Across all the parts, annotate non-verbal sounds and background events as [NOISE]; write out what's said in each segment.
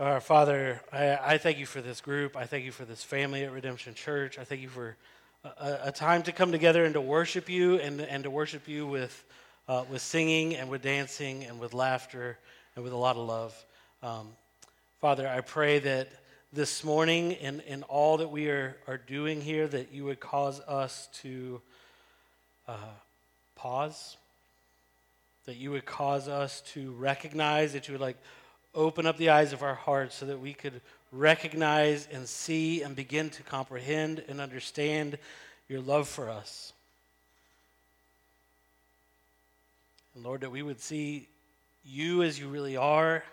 Uh, Father, I, I, thank you for this group. I thank you for this family at Redemption Church. I thank you for a, a time to come together and to worship you and, and to worship you with, uh, with singing and with dancing and with laughter and with a lot of love. Um, Father, I pray that this morning in, in all that we are, are doing here, that you would cause us to uh, pause, that you would cause us to recognize, that you would like open up the eyes of our hearts so that we could recognize and see and begin to comprehend and understand your love for us. And Lord, that we would see you as you really are,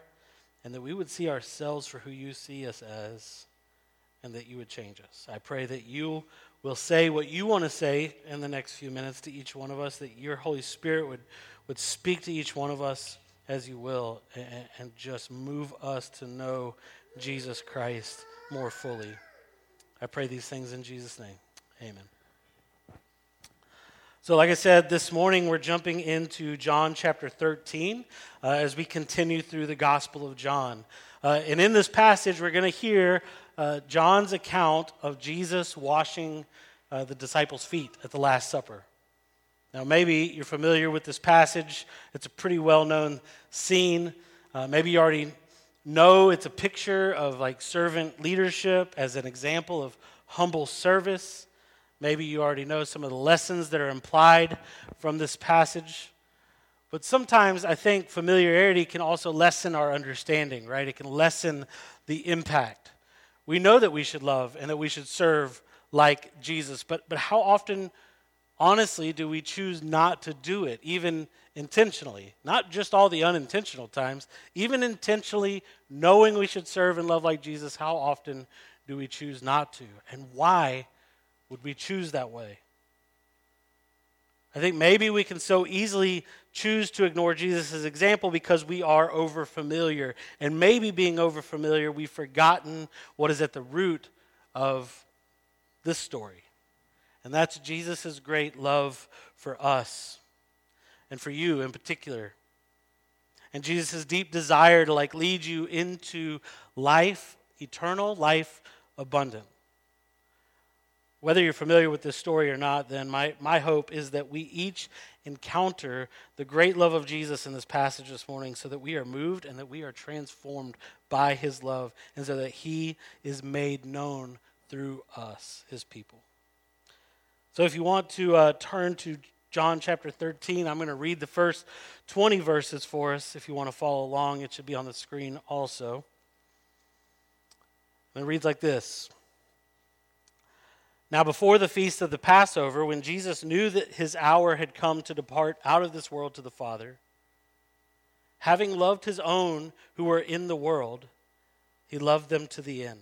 and that we would see ourselves for who you see us as, and that you would change us. I pray that you will say what you want to say in the next few minutes to each one of us, that your Holy Spirit would, would speak to each one of us as you will and, and just move us to know Jesus Christ more fully. I pray these things in Jesus' name. Amen. So, like I said, this morning we're jumping into John chapter 13 uh, as we continue through the Gospel of John. Uh, and in this passage, we're going to hear uh, John's account of Jesus washing uh, the disciples' feet at the Last Supper. Now, maybe you're familiar with this passage. It's a pretty well known scene. Uh, maybe you already know it's a picture of like servant leadership as an example of humble service. Maybe you already know some of the lessons that are implied from this passage. But sometimes I think familiarity can also lessen our understanding, right? It can lessen the impact. We know that we should love and that we should serve like Jesus, but, but how often honestly do we choose not to do it, even intentionally? Not just all the unintentional times, even intentionally knowing we should serve and love like Jesus, how often do we choose not to? And why would we choose that way? I think maybe we can so easily choose to ignore Jesus' example because we are over familiar. And maybe being over familiar, we've forgotten what is at the root of this story. And that's Jesus' great love for us and for you in particular. And Jesus' deep desire to like lead you into life, eternal life abundant. Whether you're familiar with this story or not, then my, my hope is that we each encounter the great love of Jesus in this passage this morning so that we are moved and that we are transformed by his love and so that he is made known through us, his people. So if you want to uh, turn to John chapter 13, I'm going to read the first 20 verses for us. If you want to follow along, it should be on the screen also. And it reads like this Now, before the feast of the Passover, when Jesus knew that his hour had come to depart out of this world to the Father, having loved his own who were in the world, he loved them to the end.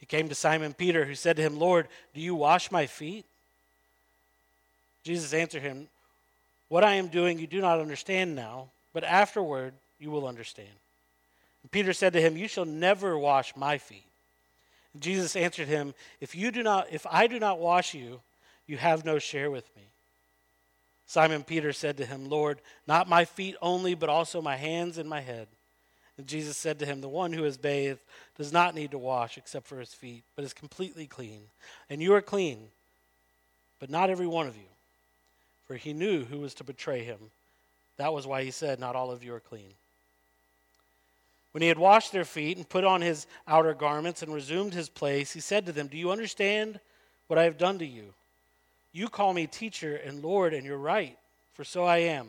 He came to Simon Peter, who said to him, Lord, do you wash my feet? Jesus answered him, What I am doing you do not understand now, but afterward you will understand. And Peter said to him, You shall never wash my feet. And Jesus answered him, If you do not if I do not wash you, you have no share with me. Simon Peter said to him, Lord, not my feet only, but also my hands and my head. And Jesus said to him, The one who is bathed does not need to wash except for his feet, but is completely clean. And you are clean, but not every one of you. For he knew who was to betray him. That was why he said, Not all of you are clean. When he had washed their feet and put on his outer garments and resumed his place, he said to them, Do you understand what I have done to you? You call me teacher and Lord, and you're right, for so I am.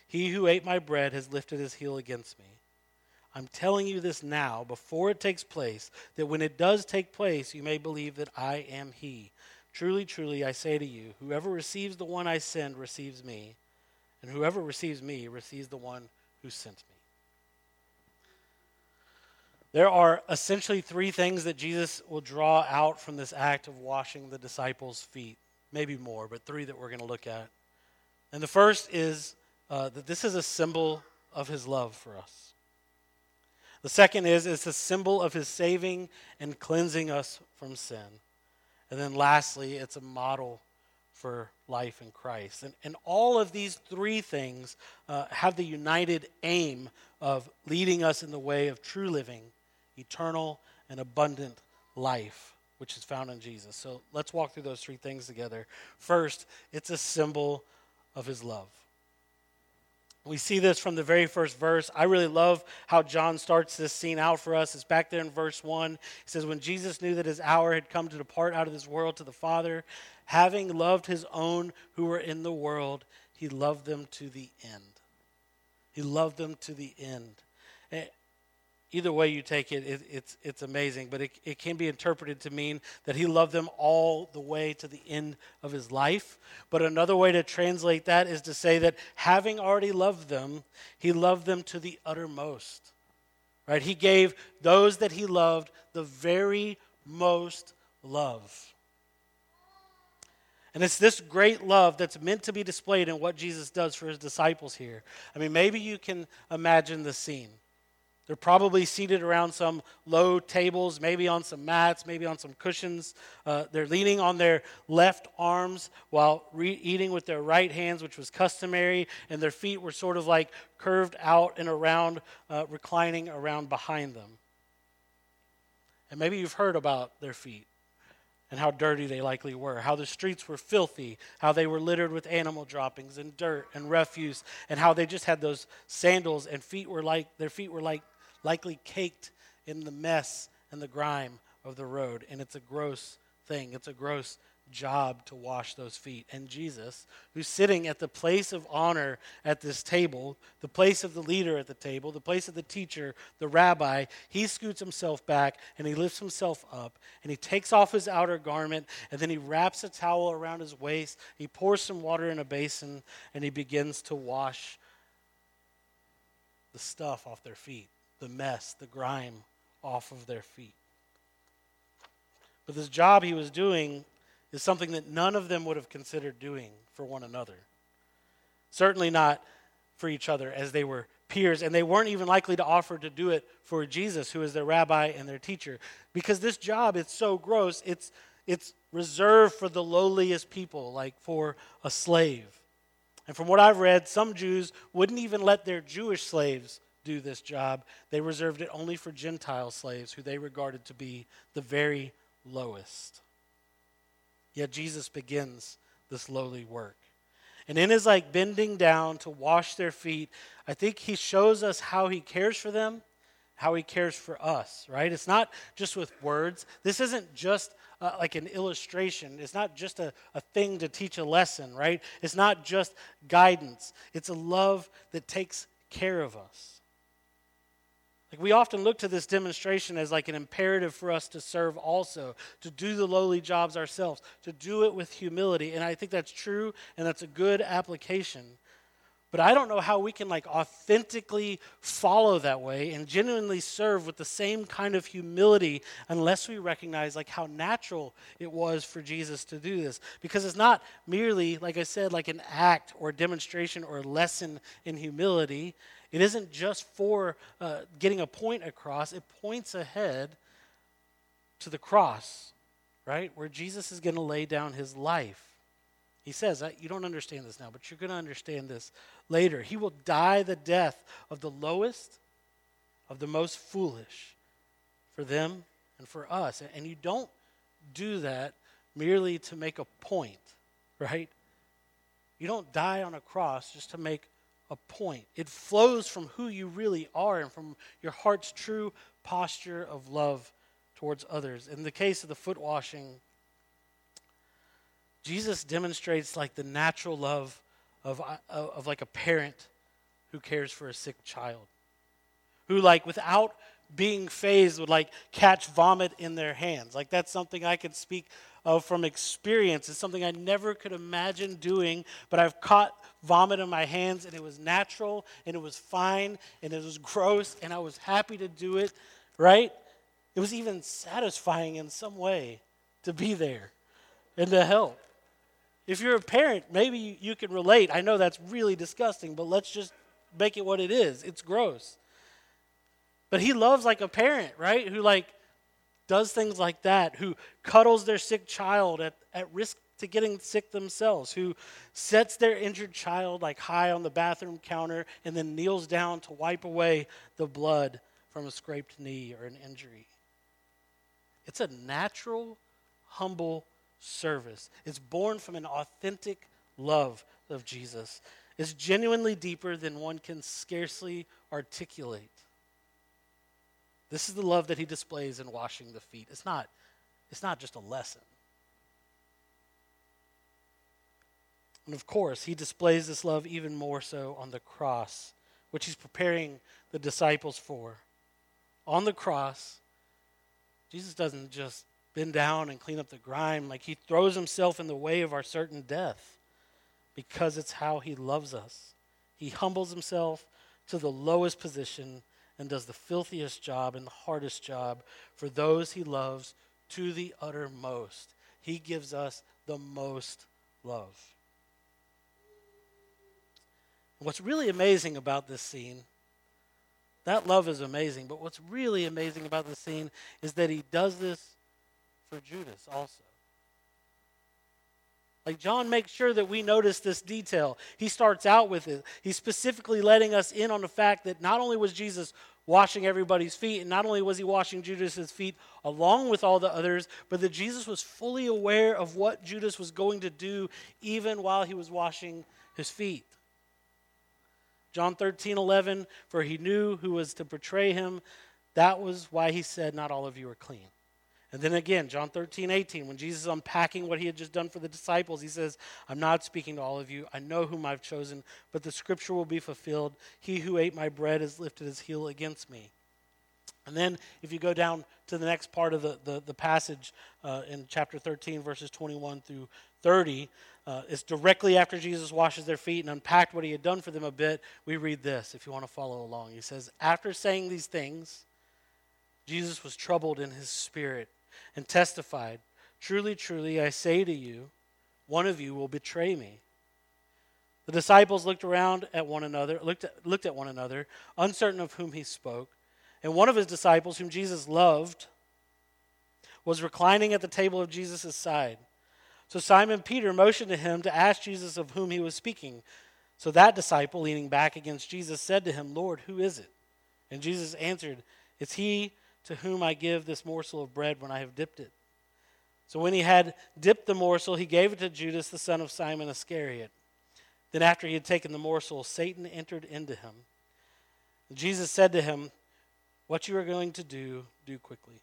He who ate my bread has lifted his heel against me. I'm telling you this now, before it takes place, that when it does take place, you may believe that I am He. Truly, truly, I say to you, whoever receives the one I send receives me, and whoever receives me receives the one who sent me. There are essentially three things that Jesus will draw out from this act of washing the disciples' feet. Maybe more, but three that we're going to look at. And the first is uh, that this is a symbol of his love for us. The second is it's a symbol of his saving and cleansing us from sin. And then lastly, it's a model for life in Christ. And, and all of these three things uh, have the united aim of leading us in the way of true living, eternal and abundant life, which is found in Jesus. So let's walk through those three things together. First, it's a symbol of his love. We see this from the very first verse. I really love how John starts this scene out for us. It's back there in verse 1. He says, When Jesus knew that his hour had come to depart out of this world to the Father, having loved his own who were in the world, he loved them to the end. He loved them to the end. Either way you take it, it it's, it's amazing. But it, it can be interpreted to mean that he loved them all the way to the end of his life. But another way to translate that is to say that having already loved them, he loved them to the uttermost. Right? He gave those that he loved the very most love. And it's this great love that's meant to be displayed in what Jesus does for his disciples here. I mean, maybe you can imagine the scene. They're probably seated around some low tables, maybe on some mats, maybe on some cushions. Uh, they're leaning on their left arms while re- eating with their right hands, which was customary, and their feet were sort of like curved out and around, uh, reclining around behind them. And maybe you've heard about their feet and how dirty they likely were, how the streets were filthy, how they were littered with animal droppings and dirt and refuse, and how they just had those sandals and feet were like their feet were like likely caked in the mess and the grime of the road. And it's a gross thing, it's a gross job to wash those feet. And Jesus, who's sitting at the place of honor at this table, the place of the leader at the table, the place of the teacher, the rabbi, he scoots himself back and he lifts himself up and he takes off his outer garment and then he wraps a towel around his waist. He pours some water in a basin and he begins to wash the stuff off their feet the mess, the grime off of their feet. But this job he was doing is something that none of them would have considered doing for one another. Certainly not for each other as they were peers, and they weren't even likely to offer to do it for Jesus, who is their rabbi and their teacher. Because this job it's so gross, it's, it's reserved for the lowliest people, like for a slave. And from what I've read, some Jews wouldn't even let their Jewish slaves do this job. They reserved it only for Gentile slaves who they regarded to be the very lowest. Yet Jesus begins this lowly work. And in his like bending down to wash their feet, I think he shows us how he cares for them, how he cares for us, right? It's not just with words. This isn't just uh, like an illustration. It's not just a, a thing to teach a lesson, right? It's not just guidance. It's a love that takes care of us. Like we often look to this demonstration as like an imperative for us to serve also, to do the lowly jobs ourselves, to do it with humility. And I think that's true and that's a good application. But I don't know how we can like authentically follow that way and genuinely serve with the same kind of humility unless we recognize like how natural it was for Jesus to do this. Because it's not merely, like I said, like an act or demonstration or lesson in humility. It isn't just for uh, getting a point across, it points ahead to the cross, right? Where Jesus is going to lay down his life. He says, You don't understand this now, but you're going to understand this later. He will die the death of the lowest, of the most foolish for them and for us. And you don't do that merely to make a point, right? You don't die on a cross just to make a point. It flows from who you really are and from your heart's true posture of love towards others. In the case of the foot washing, Jesus demonstrates like the natural love of, uh, of like a parent who cares for a sick child. Who like without being fazed would like catch vomit in their hands. Like that's something I could speak from experience. It's something I never could imagine doing, but I've caught vomit in my hands and it was natural and it was fine and it was [LAUGHS] gross and I was happy to do it, right? It was even satisfying in some way to be there and to help. If you're a parent, maybe you can relate. I know that's really disgusting, but let's just make it what it is. It's gross. But he loves like a parent, right? Who like does things like that, who cuddles their sick child at, at risk to getting sick themselves, who sets their injured child like high on the bathroom counter and then kneels down to wipe away the blood from a scraped knee or an injury. It's a natural, humble service. It's born from an authentic love of Jesus. It's genuinely deeper than one can scarcely articulate. This is the love that he displays in washing the feet. It's not, it's not just a lesson. And of course, he displays this love even more so on the cross, which he's preparing the disciples for. On the cross, Jesus doesn't just bend down and clean up the grime, like he throws himself in the way of our certain death because it's how he loves us. He humbles himself to the lowest position and does the filthiest job and the hardest job for those he loves to the uttermost. He gives us the most love. What's really amazing about this scene, that love is amazing, but what's really amazing about this scene is that he does this for Judas also. Like John makes sure that we notice this detail. He starts out with it. He's specifically letting us in on the fact that not only was Jesus washing everybody's feet. And not only was he washing Judas's feet along with all the others, but that Jesus was fully aware of what Judas was going to do even while he was washing his feet. John 13, 11, for he knew who was to betray him. That was why he said, Not all of you are clean. And then again, John 13, 18, when Jesus is unpacking what he had just done for the disciples, he says, I'm not speaking to all of you. I know whom I've chosen, but the scripture will be fulfilled. He who ate my bread has lifted his heel against me. And then, if you go down to the next part of the, the, the passage uh, in chapter 13, verses 21 through 30, uh, it's directly after Jesus washes their feet and unpacked what he had done for them a bit. We read this, if you want to follow along. He says, After saying these things, Jesus was troubled in his spirit and testified, Truly, truly, I say to you, one of you will betray me. The disciples looked around at one another, looked at, looked at one another, uncertain of whom he spoke. And one of his disciples, whom Jesus loved, was reclining at the table of Jesus' side. So Simon Peter motioned to him to ask Jesus of whom he was speaking. So that disciple, leaning back against Jesus, said to him, Lord, who is it? And Jesus answered, It's he to whom I give this morsel of bread when I have dipped it. So when he had dipped the morsel, he gave it to Judas, the son of Simon Iscariot. Then, after he had taken the morsel, Satan entered into him. Jesus said to him, What you are going to do, do quickly.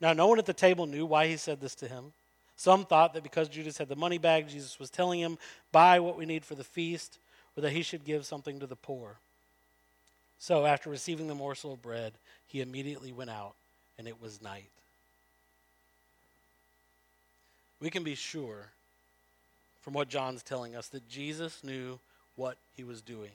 Now, no one at the table knew why he said this to him. Some thought that because Judas had the money bag, Jesus was telling him, Buy what we need for the feast, or that he should give something to the poor. So, after receiving the morsel of bread, he immediately went out, and it was night. We can be sure from what John's telling us that Jesus knew what he was doing.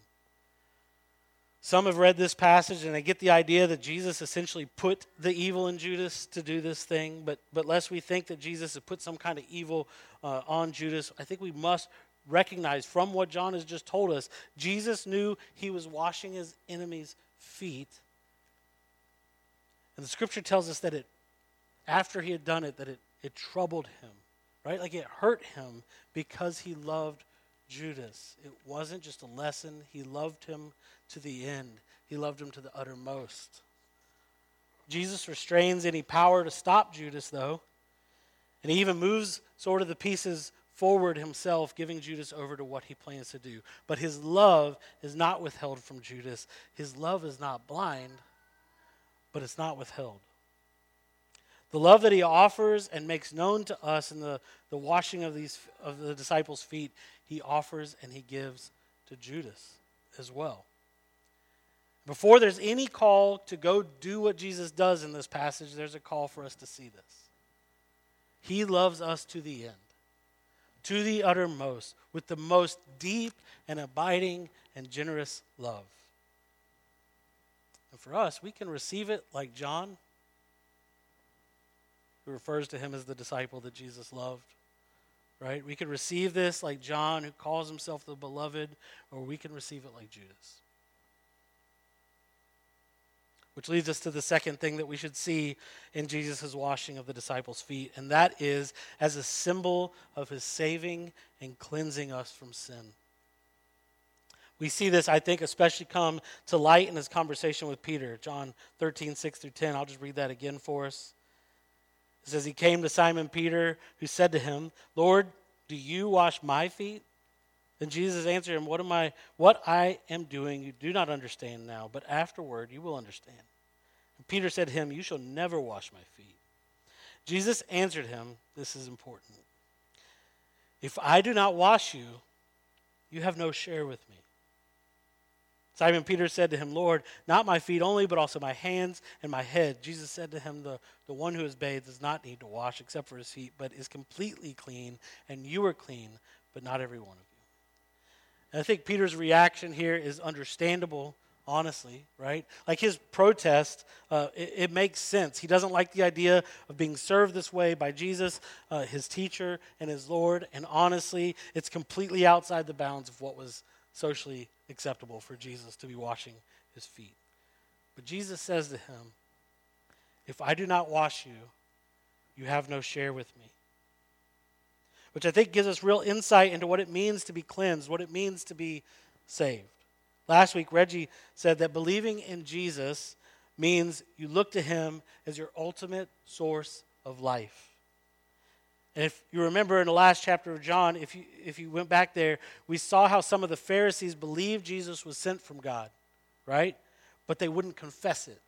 Some have read this passage and they get the idea that Jesus essentially put the evil in Judas to do this thing. But, but lest we think that Jesus had put some kind of evil uh, on Judas, I think we must recognize from what John has just told us, Jesus knew he was washing his enemies' feet. And the scripture tells us that it, after he had done it, that it, it troubled him, right? Like it hurt him because he loved Judas. It wasn't just a lesson, he loved him to the end, he loved him to the uttermost. Jesus restrains any power to stop Judas, though, and he even moves sort of the pieces forward himself, giving Judas over to what he plans to do. But his love is not withheld from Judas. His love is not blind, but it's not withheld. The love that he offers and makes known to us in the, the washing of, these, of the disciples' feet, he offers and he gives to Judas as well. Before there's any call to go do what Jesus does in this passage, there's a call for us to see this. He loves us to the end, to the uttermost, with the most deep and abiding and generous love. And for us, we can receive it like John, who refers to him as the disciple that Jesus loved. Right? We can receive this like John, who calls himself the beloved, or we can receive it like Judas. Which leads us to the second thing that we should see in Jesus' washing of the disciples' feet, and that is as a symbol of his saving and cleansing us from sin. We see this, I think, especially come to light in his conversation with Peter, John 13, 6 through 10. I'll just read that again for us. It says, He came to Simon Peter, who said to him, Lord, do you wash my feet? Then Jesus answered him, What am I what I am doing you do not understand now, but afterward you will understand. Peter said to him, You shall never wash my feet. Jesus answered him, This is important. If I do not wash you, you have no share with me. Simon Peter said to him, Lord, not my feet only, but also my hands and my head. Jesus said to him, The, the one who is bathed does not need to wash except for his feet, but is completely clean, and you are clean, but not every one of you. And I think Peter's reaction here is understandable, honestly, right? Like his protest, uh, it, it, makes sense. He doesn't like the idea of being served this way by Jesus, uh, his teacher, and his Lord. And honestly, it's completely outside the bounds of what was socially acceptable for Jesus to be washing his feet. But Jesus says to him, If I do not wash you, you have no share with me which I think gives us real insight into what it means to be cleansed, what it means to be saved. Last week, Reggie said that believing in Jesus means you look to him as your ultimate source of life. And if you remember in the last chapter of John, if you, if you went back there, we saw how some of the Pharisees believed Jesus was sent from God, right? But they wouldn't confess it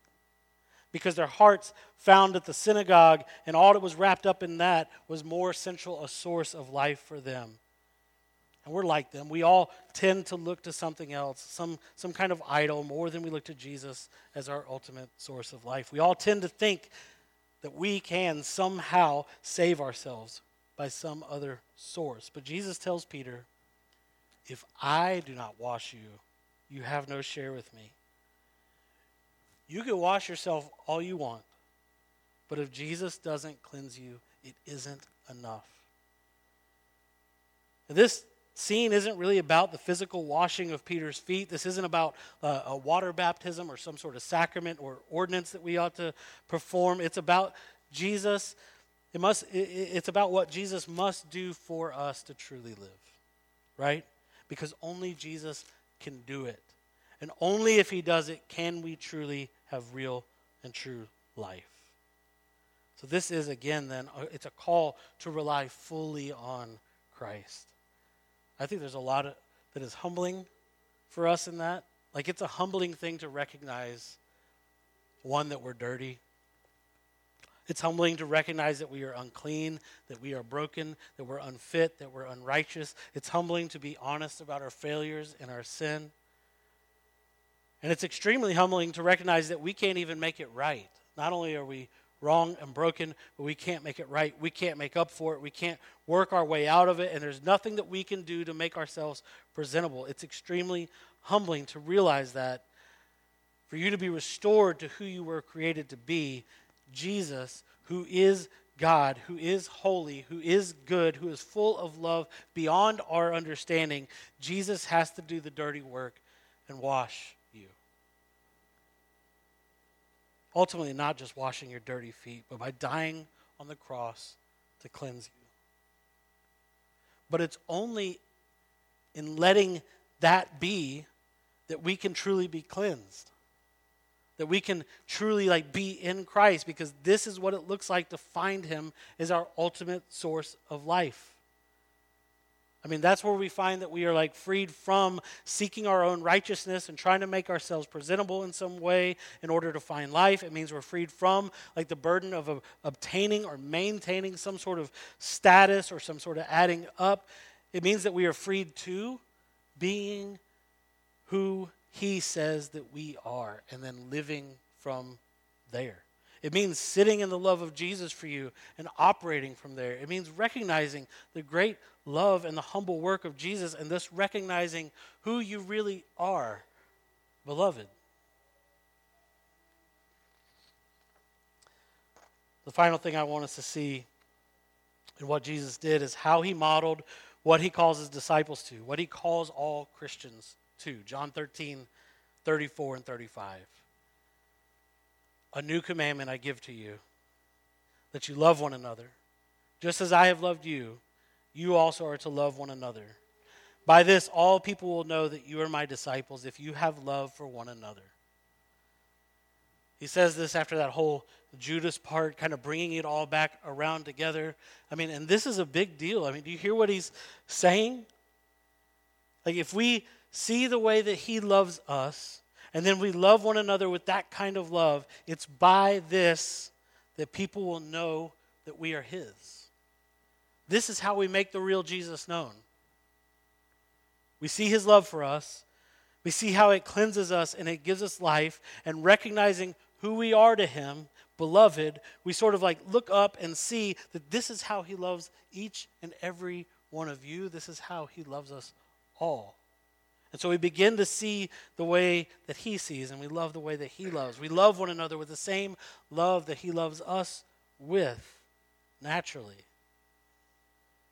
because their hearts found at the synagogue and all that was wrapped up in that was more central a source of life for them. And we're like them. We all tend to look to something else, some, some kind of idol, more than we look to Jesus as our ultimate source of life. We all tend to think that we can somehow save ourselves by some other source. But Jesus tells Peter, If I do not wash you, you have no share with me. You can wash yourself all you want, but if Jesus doesn't cleanse you, it isn't enough. And this scene isn't really about the physical washing of Peter's feet. This isn't about uh, a water baptism or some sort of sacrament or ordinance that we ought to perform. It's about Jesus. It must, it's about what Jesus must do for us to truly live, right? Because only Jesus can do it. And only if he does it can we truly have real and true life. So, this is again, then, it's a call to rely fully on Christ. I think there's a lot of, that is humbling for us in that. Like, it's a humbling thing to recognize, one, that we're dirty. It's humbling to recognize that we are unclean, that we are broken, that we're unfit, that we're unrighteous. It's humbling to be honest about our failures and our sin. And it's extremely humbling to recognize that we can't even make it right. Not only are we wrong and broken, but we can't make it right. We can't make up for it. We can't work our way out of it. And there's nothing that we can do to make ourselves presentable. It's extremely humbling to realize that for you to be restored to who you were created to be, Jesus, who is God, who is holy, who is good, who is full of love beyond our understanding, Jesus has to do the dirty work and wash Ultimately, not just washing your dirty feet, but by dying on the cross to cleanse you. But it's only in letting that be that we can truly be cleansed. That we can truly like be in Christ because this is what it looks like to find him as our ultimate source of life. I mean, that's where we find that we are like freed from seeking our own righteousness and trying to make ourselves presentable in some way in order to find life. It means we're freed from like the burden of uh, obtaining or maintaining some sort of status or some sort of adding up. It means that we are freed to being who he says that we are and then living from there. It means sitting in the love of Jesus for you and operating from there. It means recognizing the great love and the humble work of Jesus and thus recognizing who you really are, beloved. The final thing I want us to see in what Jesus did is how he modeled what he calls his disciples to, what he calls all Christians to. John 13, 34 and 35. A new commandment I give to you that you love one another. Just as I have loved you, you also are to love one another. By this, all people will know that you are my disciples if you have love for one another. He says this after that whole Judas part, kind of bringing it all back around together. I mean, and this is a big deal. I mean, do you hear what he's saying? Like, if we see the way that he loves us, and then we love one another with that kind of love, it's by this that people will know that we are his. This is how we make the real Jesus known. We see his love for us. We see how it cleanses us and it gives us life. And recognizing who we are to him, beloved, we sort of like look up and see that this is how he loves each and every one of you. This is how he loves us all. And so we begin to see the way that he sees, and we love the way that he loves. We love one another with the same love that he loves us with, naturally.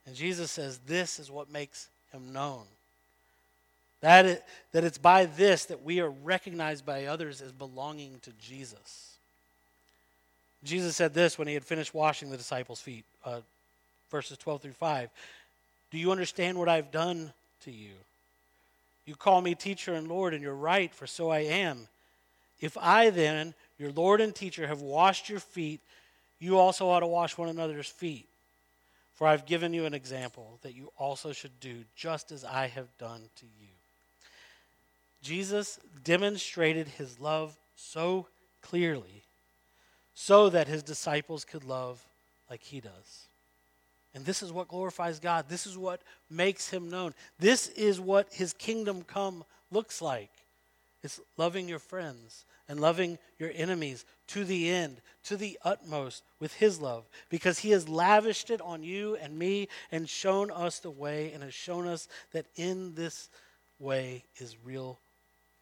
And Jesus says this is what makes him known. That, it, that it's by this that we are recognized by others as belonging to Jesus. Jesus said this when he had finished washing the disciples' feet, uh, verses 12 through 5. Do you understand what I've done to you? You call me teacher and Lord, and you're right, for so I am. If I then, your Lord and teacher, have washed your feet, you also ought to wash one another's feet. For I've given you an example that you also should do just as I have done to you. Jesus demonstrated his love so clearly so that his disciples could love like he does. And this is what glorifies God. This is what makes him known. This is what his kingdom come looks like. It's loving your friends and loving your enemies to the end, to the utmost with his love, because he has lavished it on you and me and shown us the way and has shown us that in this way is real,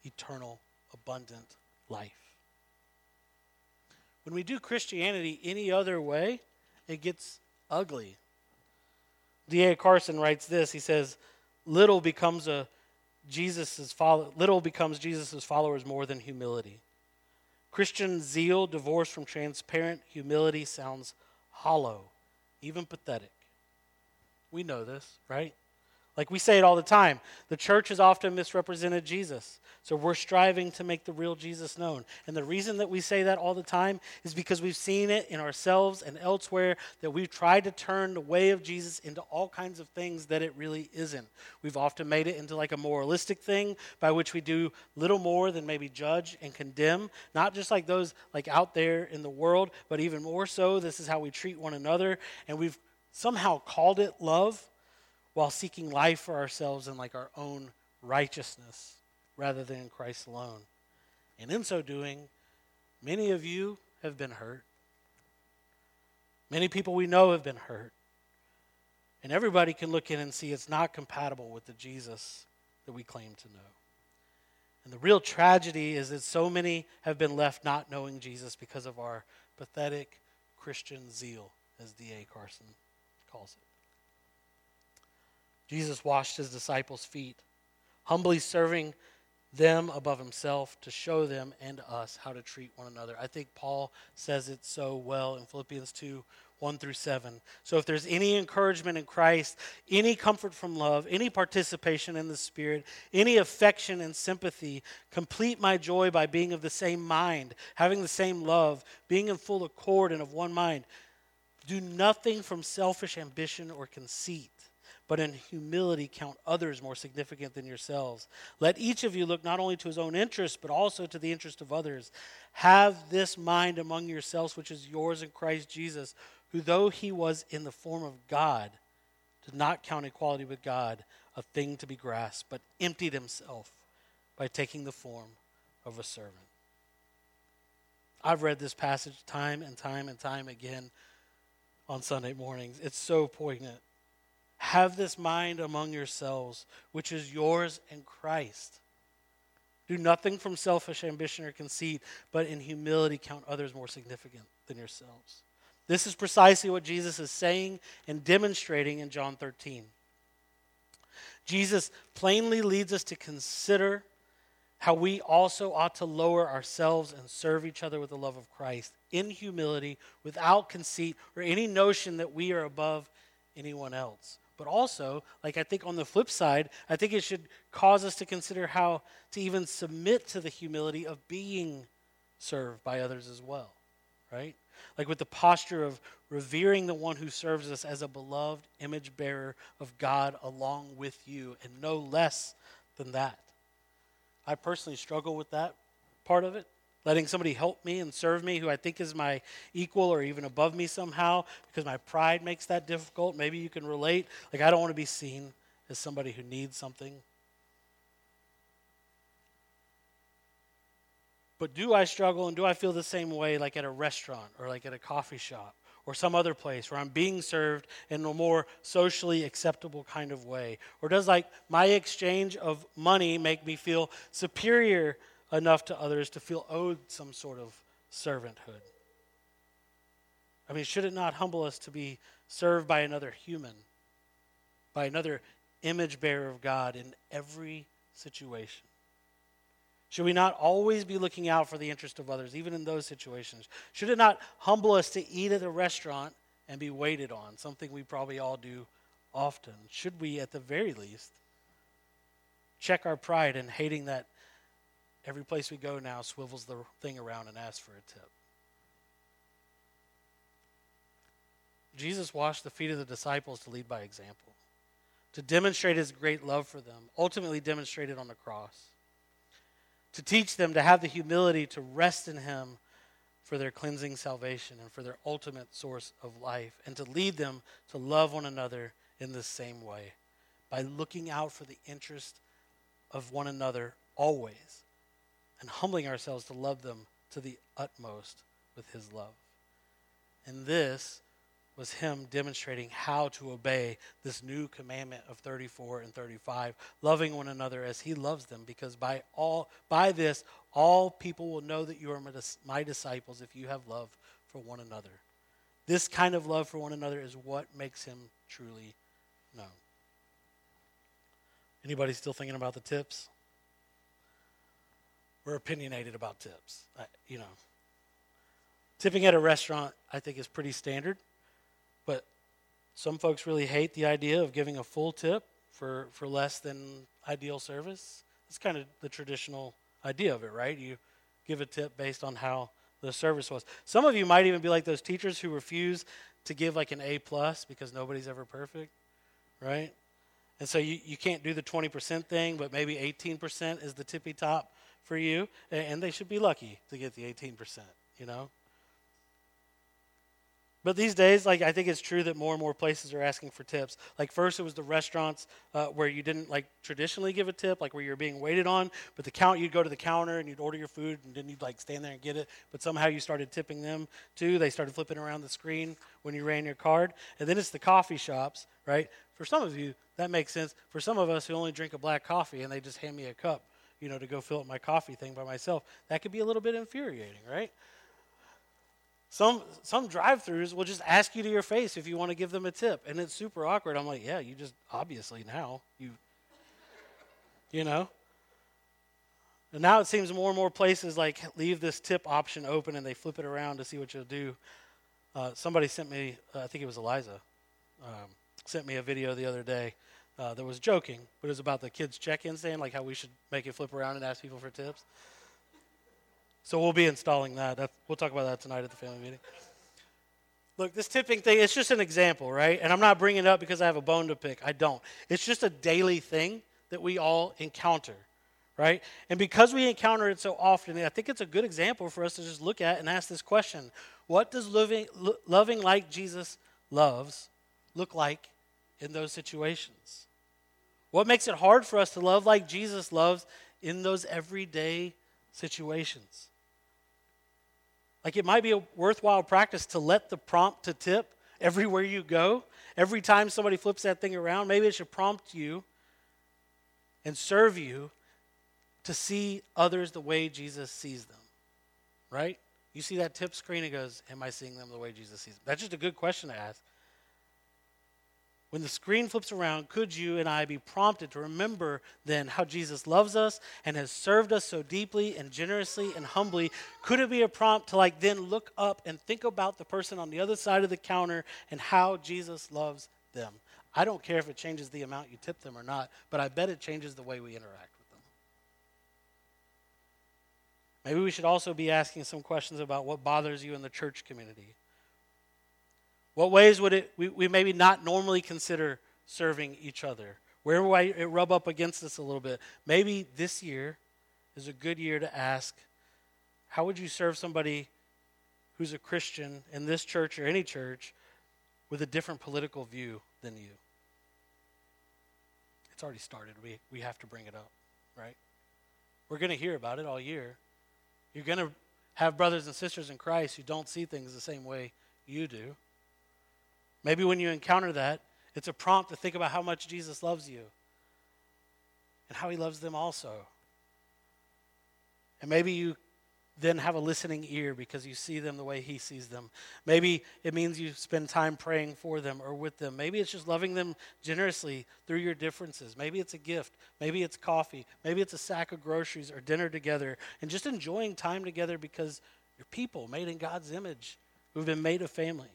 eternal, abundant life. When we do Christianity any other way, it gets ugly. D.A. Carson writes this. He says, "Little becomes a Jesus's follow, little becomes Jesus's followers more than humility. Christian zeal divorced from transparent humility sounds hollow, even pathetic. We know this, right? Like we say it all the time. The church has often misrepresented Jesus. So we're striving to make the real Jesus known. And the reason that we say that all the time is because we've seen it in ourselves and elsewhere that we've tried to turn the way of Jesus into all kinds of things that it really isn't. We've often made it into like a moralistic thing by which we do little more than maybe judge and condemn, not just like those like out there in the world, but even more so this is how we treat one another and we've somehow called it love while seeking life for ourselves and like our own righteousness rather than in Christ alone. And in so doing, many of you have been hurt. Many people we know have been hurt. And everybody can look in and see it's not compatible with the Jesus that we claim to know. And the real tragedy is that so many have been left not knowing Jesus because of our pathetic Christian zeal, as D.A. Carson calls it. Jesus washed his disciples' feet, humbly serving them above himself to show them and us how to treat one another. I think Paul says it so well in Philippians 2 1 through 7. So if there's any encouragement in Christ, any comfort from love, any participation in the Spirit, any affection and sympathy, complete my joy by being of the same mind, having the same love, being in full accord and of one mind. Do nothing from selfish ambition or conceit but in humility count others more significant than yourselves. Let each of you look not only to his own interest, but also to the interest of others. Have this mind among yourselves, which is yours in Christ Jesus, who, though he was in the form of God, did not count equality with God a thing to be grasped, but emptied himself by taking the form of a servant. I've read this passage time and time and time again on Sunday mornings. It's so poignant. Have this mind among yourselves, which is yours in Christ. Do nothing from selfish ambition or conceit, but in humility count others more significant than yourselves. This is precisely what Jesus is saying and demonstrating in John 13. Jesus plainly leads us to consider how we also ought to lower ourselves and serve each other with the love of Christ in humility, without conceit or any notion that we are above anyone else. But also, like I think on the flip side, I think it should cause us to consider how to even submit to the humility of being served by others as well, right? Like with the posture of revering the one who serves us as a beloved image bearer of God along with you, and no less than that. I personally struggle with that part of it. Letting somebody help me and serve me who I think is my equal or even above me somehow because my pride makes that difficult. Maybe you can relate. Like, I don't want to be seen as somebody who needs something. But do I struggle and do I feel the same way like at a restaurant or like at a coffee shop or some other place where I'm being served in a more socially acceptable kind of way? Or does like my exchange of money make me feel superior enough to others to feel owed some sort of servanthood? I mean, should it not humble us to be served by another human, by another image bearer of God in every situation? Should we not always be looking out for the interest of others, even in those situations? Should it not humble us to eat at a restaurant and be waited on, something we probably all do often? Should we, at the very least, check our pride in hating that every place we go now swivels the thing around and asks for a tip? Jesus washed the feet of the disciples to lead by example, to demonstrate his great love for them, ultimately demonstrated on the cross to teach them to have the humility to rest in Him for their cleansing salvation and for their ultimate source of life, and to lead them to love one another in the same way by looking out for the interest of one another always and humbling ourselves to love them to the utmost with His love. And this was him demonstrating how to obey this new commandment of 34 and 35 loving one another as he loves them because by all by this all people will know that you are my disciples if you have love for one another. This kind of love for one another is what makes him truly known. Anybody still thinking about the tips we're opinionated about tips I, you know tipping at a restaurant i think is pretty standard but some folks really hate the idea of giving a full tip for, for less than ideal service. It's kind of the traditional idea of it, right? You give a tip based on how the service was. Some of you might even be like those teachers who refuse to give like an A plus because nobody's ever perfect, right? And so you, you can't do the 20% thing, but maybe 18% is the tippy top for you. And they should be lucky to get the 18%, you know? But these days, like I think it's true that more and more places are asking for tips. Like first, it was the restaurants uh, where you didn't like traditionally give a tip, like where you're being waited on. But the count, you'd go to the counter and you'd order your food, and then you'd like stand there and get it. But somehow you started tipping them too. They started flipping around the screen when you ran your card. And then it's the coffee shops, right? For some of you, that makes sense. For some of us who only drink a black coffee and they just hand me a cup, you know, to go fill up my coffee thing by myself, that could be a little bit infuriating, right? Some some drive-throughs will just ask you to your face if you want to give them a tip, and it's super awkward. I'm like, yeah, you just obviously now you, you know. And now it seems more and more places like leave this tip option open and they flip it around to see what you'll do. Uh, somebody sent me, uh, I think it was Eliza, um, sent me a video the other day uh, that was joking, but it was about the kids' check-in saying like how we should make it flip around and ask people for tips. So we'll be installing that. We'll talk about that tonight at the family meeting. Look, this tipping thing, it's just an example, right? And I'm not bringing it up because I have a bone to pick. I don't. It's just a daily thing that we all encounter, right? And because we encounter it so often, I think it's a good example for us to just look at and ask this question What does loving, loving like Jesus loves look like in those situations? What makes it hard for us to love like Jesus loves in those everyday situations? Like it might be a worthwhile practice to let the prompt to tip everywhere you go. Every time somebody flips that thing around, maybe it should prompt you and serve you to see others the way Jesus sees them. Right? You see that tip screen, it goes, Am I seeing them the way Jesus sees them? That's just a good question to ask. When the screen flips around, could you and I be prompted to remember then how Jesus loves us and has served us so deeply and generously and humbly? Could it be a prompt to like then look up and think about the person on the other side of the counter and how Jesus loves them? I don't care if it changes the amount you tip them or not, but I bet it changes the way we interact with them. Maybe we should also be asking some questions about what bothers you in the church community. What ways would it we, we maybe not normally consider serving each other? Where might it rub up against us a little bit? Maybe this year is a good year to ask, how would you serve somebody who's a Christian in this church or any church with a different political view than you? It's already started. We, we have to bring it up, right? We're going to hear about it all year. You're going to have brothers and sisters in Christ who don't see things the same way you do. Maybe when you encounter that, it's a prompt to think about how much Jesus loves you and how he loves them also. And maybe you then have a listening ear because you see them the way he sees them. Maybe it means you spend time praying for them or with them. Maybe it's just loving them generously through your differences. Maybe it's a gift. Maybe it's coffee. Maybe it's a sack of groceries or dinner together and just enjoying time together because you're people made in God's image who've been made a family.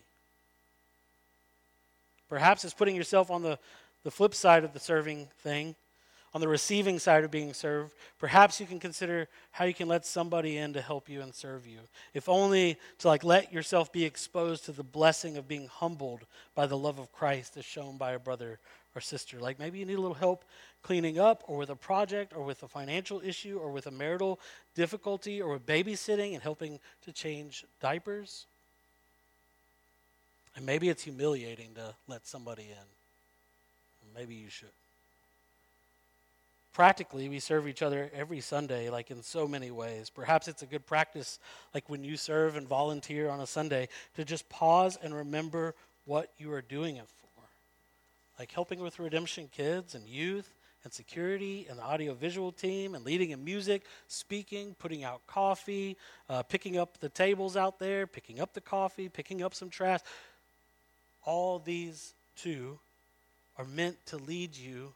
Perhaps it's putting yourself on the, the flip side of the serving thing, on the receiving side of being served. Perhaps you can consider how you can let somebody in to help you and serve you. If only to like let yourself be exposed to the blessing of being humbled by the love of Christ as shown by a brother or sister. Like maybe you need a little help cleaning up or with a project or with a financial issue or with a marital difficulty or with babysitting and helping to change diapers. And maybe it's humiliating to let somebody in. Maybe you should. Practically, we serve each other every Sunday, like in so many ways. Perhaps it's a good practice, like when you serve and volunteer on a Sunday, to just pause and remember what you are doing it for. Like helping with Redemption Kids and youth and security and the audiovisual team and leading in music, speaking, putting out coffee, uh, picking up the tables out there, picking up the coffee, picking up some trash all these too are meant to lead you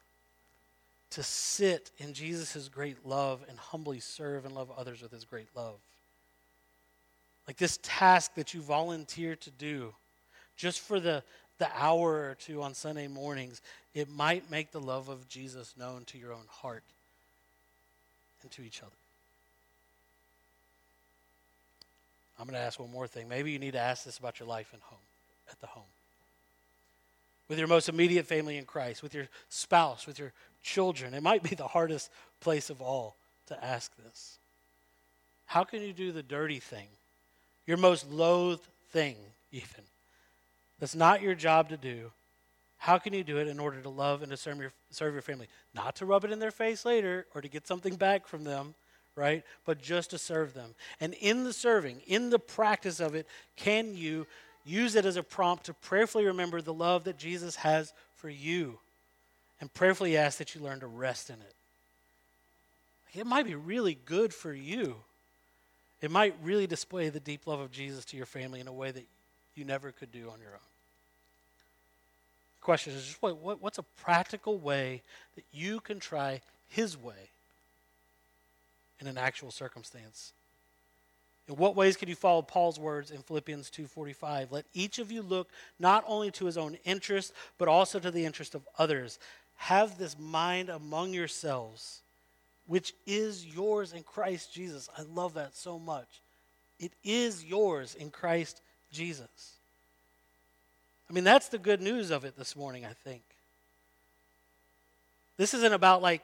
to sit in Jesus' great love and humbly serve and love others with his great love. Like this task that you volunteer to do just for the, the hour or two on Sunday mornings, it might make the love of Jesus known to your own heart and to each other. I'm going to ask one more thing. Maybe you need to ask this about your life and home, at the home with your most immediate family in Christ, with your spouse, with your children. It might be the hardest place of all to ask this. How can you do the dirty thing, your most loathed thing, even? That's not your job to do. How can you do it in order to love and to serve your, serve your family? Not to rub it in their face later or to get something back from them, right? But just to serve them. And in the serving, in the practice of it, can you use it as a prompt to prayerfully remember the love that Jesus has for you and prayerfully ask that you learn to rest in it. It might be really good for you. It might really display the deep love of Jesus to your family in a way that you never could do on your own. The question is just what, what, what's a practical way that you can try His way in an actual circumstance? In what ways can you follow Paul's words in Philippians 2:45? Let each of you look not only to his own interest, but also to the interest of others. Have this mind among yourselves, which is yours in Christ Jesus. I love that so much. It is yours in Christ Jesus. I mean, that's the good news of it this morning, I think. This isn't about like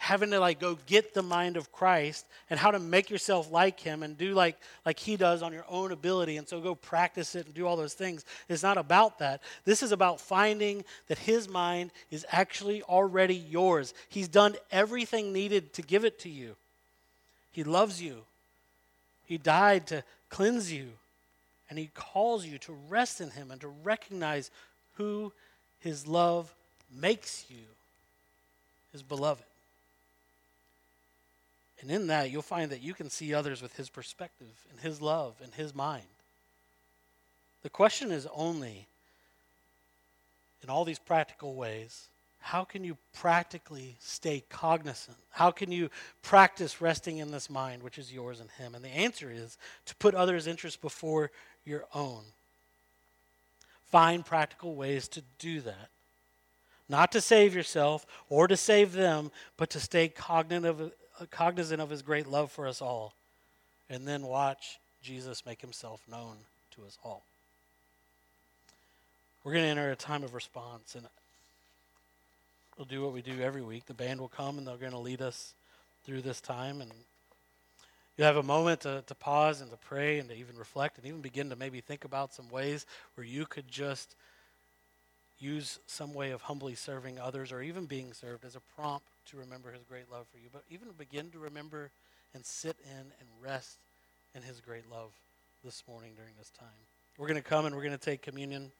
having to like go get the mind of Christ and how to make yourself like him and do like like he does on your own ability and so go practice it and do all those things. It's not about that. This is about finding that his mind is actually already yours. He's done everything needed to give it to you. He loves you. He died to cleanse you. And he calls you to rest in him and to recognize who his love makes you, his beloved. And in that, you'll find that you can see others with his perspective and his love and his mind. The question is only, in all these practical ways, how can you practically stay cognizant? How can you practice resting in this mind, which is yours and him? And the answer is to put others' interests before your own. Find practical ways to do that. Not to save yourself or to save them, but to stay cognitive, cognizant of his great love for us all, and then watch Jesus make himself known to us all. We're going to enter a time of response, and we'll do what we do every week. The band will come, and they're going to lead us through this time, and you have a moment to, to pause and to pray and to even reflect and even begin to maybe think about some ways where you could just use some way of humbly serving others or even being served as a prompt to remember his great love for you, but even begin to remember and sit in and rest in his great love this morning during this time. We're going to come and we're going to take communion.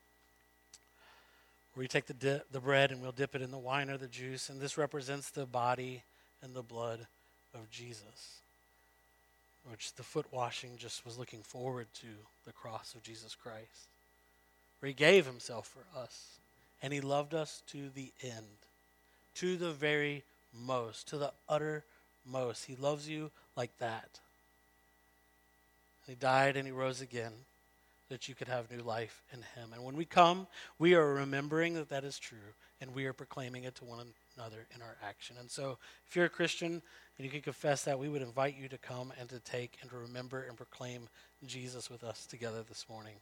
Where we take the, di- the bread and we'll dip it in the wine or the juice, and this represents the body and the blood of Jesus, which the foot washing just was looking forward to the cross of Jesus Christ, where he gave himself for us, and he loved us to the end, to the very most, to the utter most. He loves you like that. He died and he rose again that you could have new life in him. And when we come, we are remembering that that is true and we are proclaiming it to one another in our action. And so, if you're a Christian and you can confess that, we would invite you to come and to take and to remember and proclaim Jesus with us together this morning.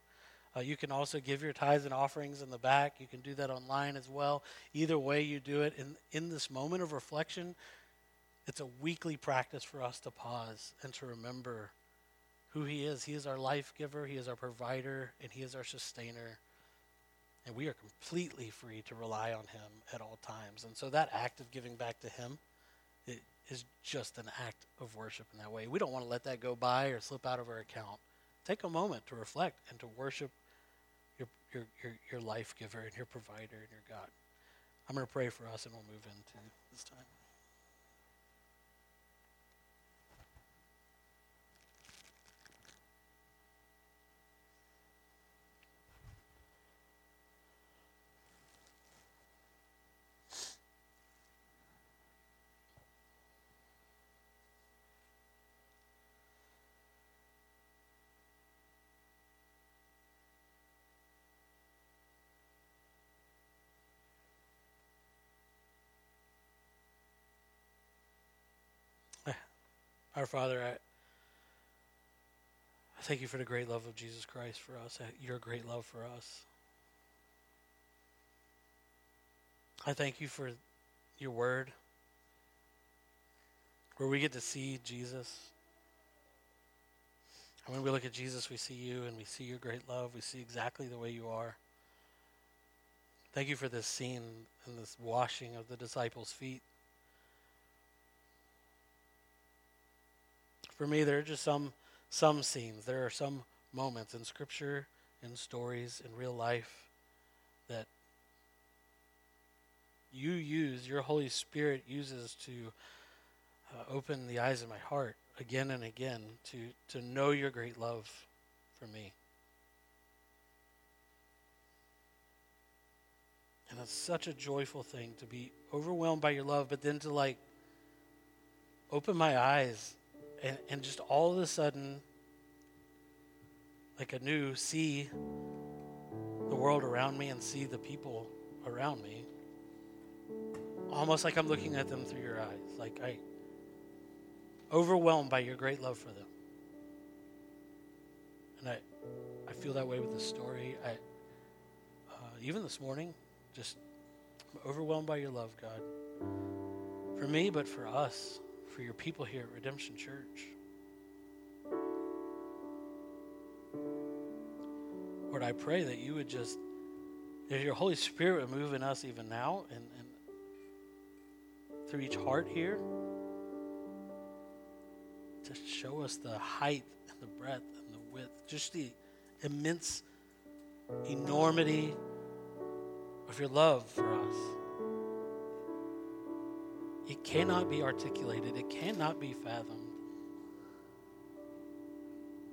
Uh, you can also give your tithes and offerings in the back. You can do that online as well. Either way you do it, in, in this moment of reflection, it's a weekly practice for us to pause and to remember who He is. He is our life giver, He is our provider, and He is our sustainer. And we are completely free to rely on Him at all times. And so that act of giving back to Him it is just an act of worship in that way. We don't want to let that go by or slip out of our account. Take a moment to reflect and to worship your, your, your, your life giver and your provider and your God. I'm going to pray for us and we'll move into this time. Our Father, I, I thank you for the great love of Jesus Christ for us, uh, your great love for us. I thank you for your word, where we get to see Jesus. And when we look at Jesus, we see you and we see your great love. We see exactly the way you are. Thank you for this scene and this washing of the disciples' feet. For me, there are just some some scenes. There are some moments in Scripture, in stories, in real life that you use, your Holy Spirit uses to uh, open the eyes of my heart again and again to, to know your great love for me. And it's such a joyful thing to be overwhelmed by your love, but then to like open my eyes and, and just all of a sudden, like a new see the world around me and see the people around me. Almost like I'm looking at them through your eyes. Like I overwhelmed by your great love for them. And I I feel that way with the story. I uh, even this morning, just I'm overwhelmed by your love, God. For me, but for us, for your people here at Redemption Church. Lord, I pray that you would just, that your Holy Spirit would move in us even now and, and through each heart here to show us the height and the breadth and the width, just the immense enormity of your love for us. It cannot be articulated, it cannot be fathomed.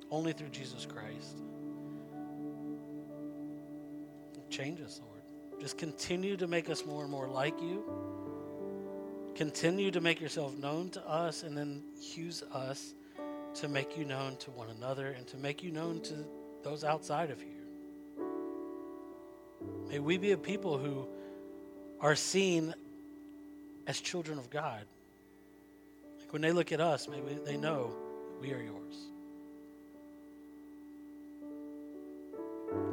Only through Jesus Christ. Change us, Lord. Just continue to make us more and more like you. Continue to make yourself known to us and then use us to make you known to one another and to make you known to those outside of here. May we be a people who are seen as children of God. Like when they look at us, maybe they know we are yours.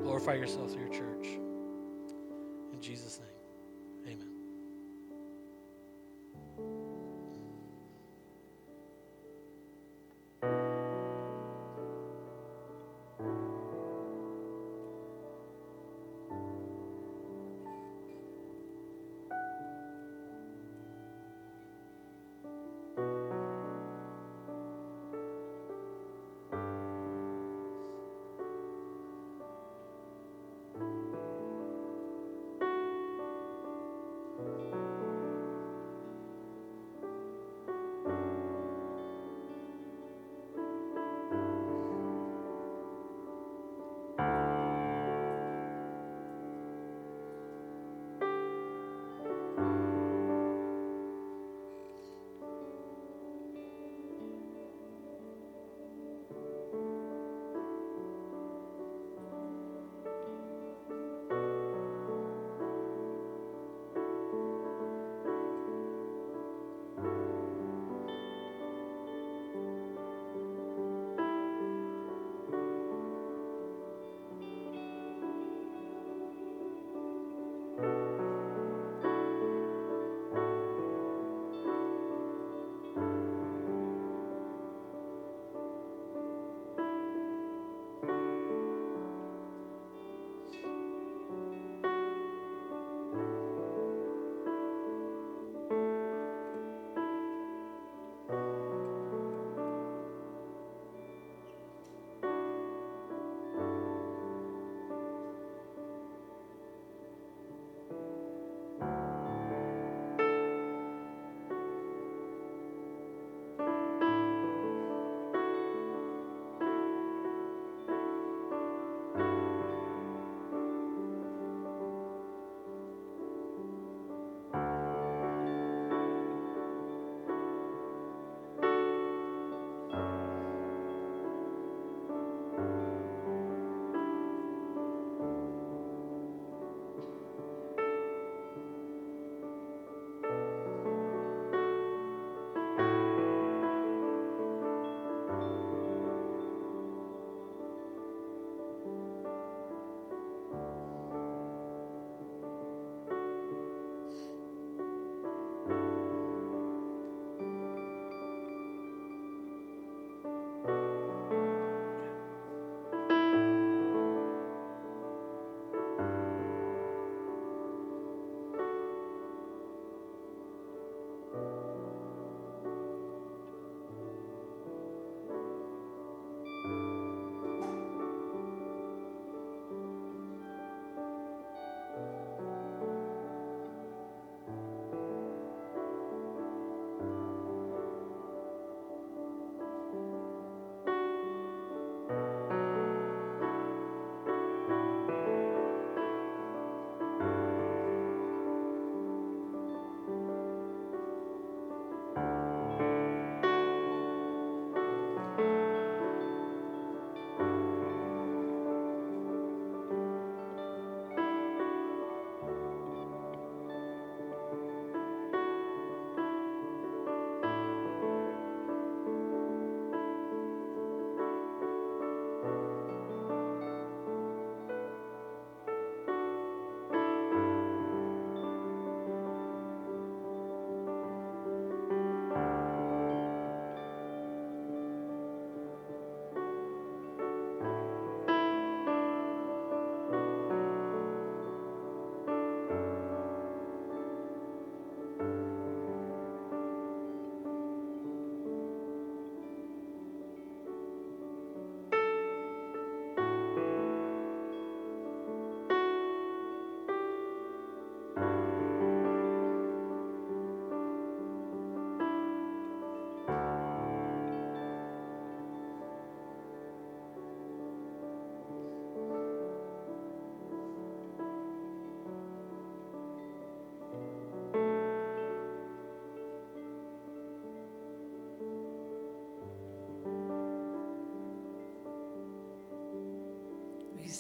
Glorify yourself through your church. In Jesus' name. you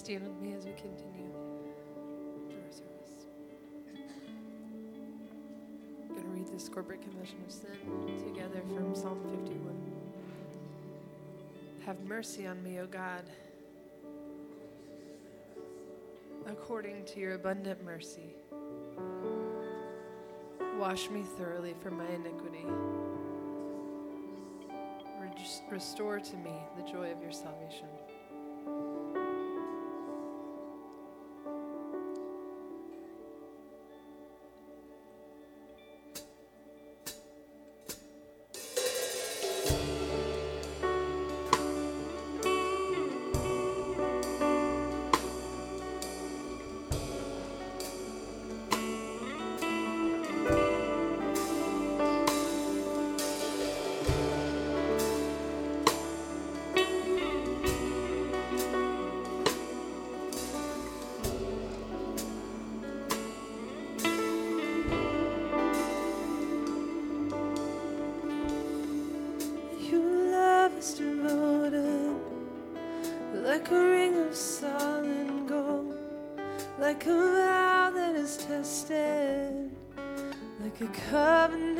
stand with me as we continue our service? I'm going to read this corporate confession of sin together from Psalm 51. Have mercy on me, O God, according to your abundant mercy. Wash me thoroughly from my iniquity. Restore to me the joy of your salvation. Covenant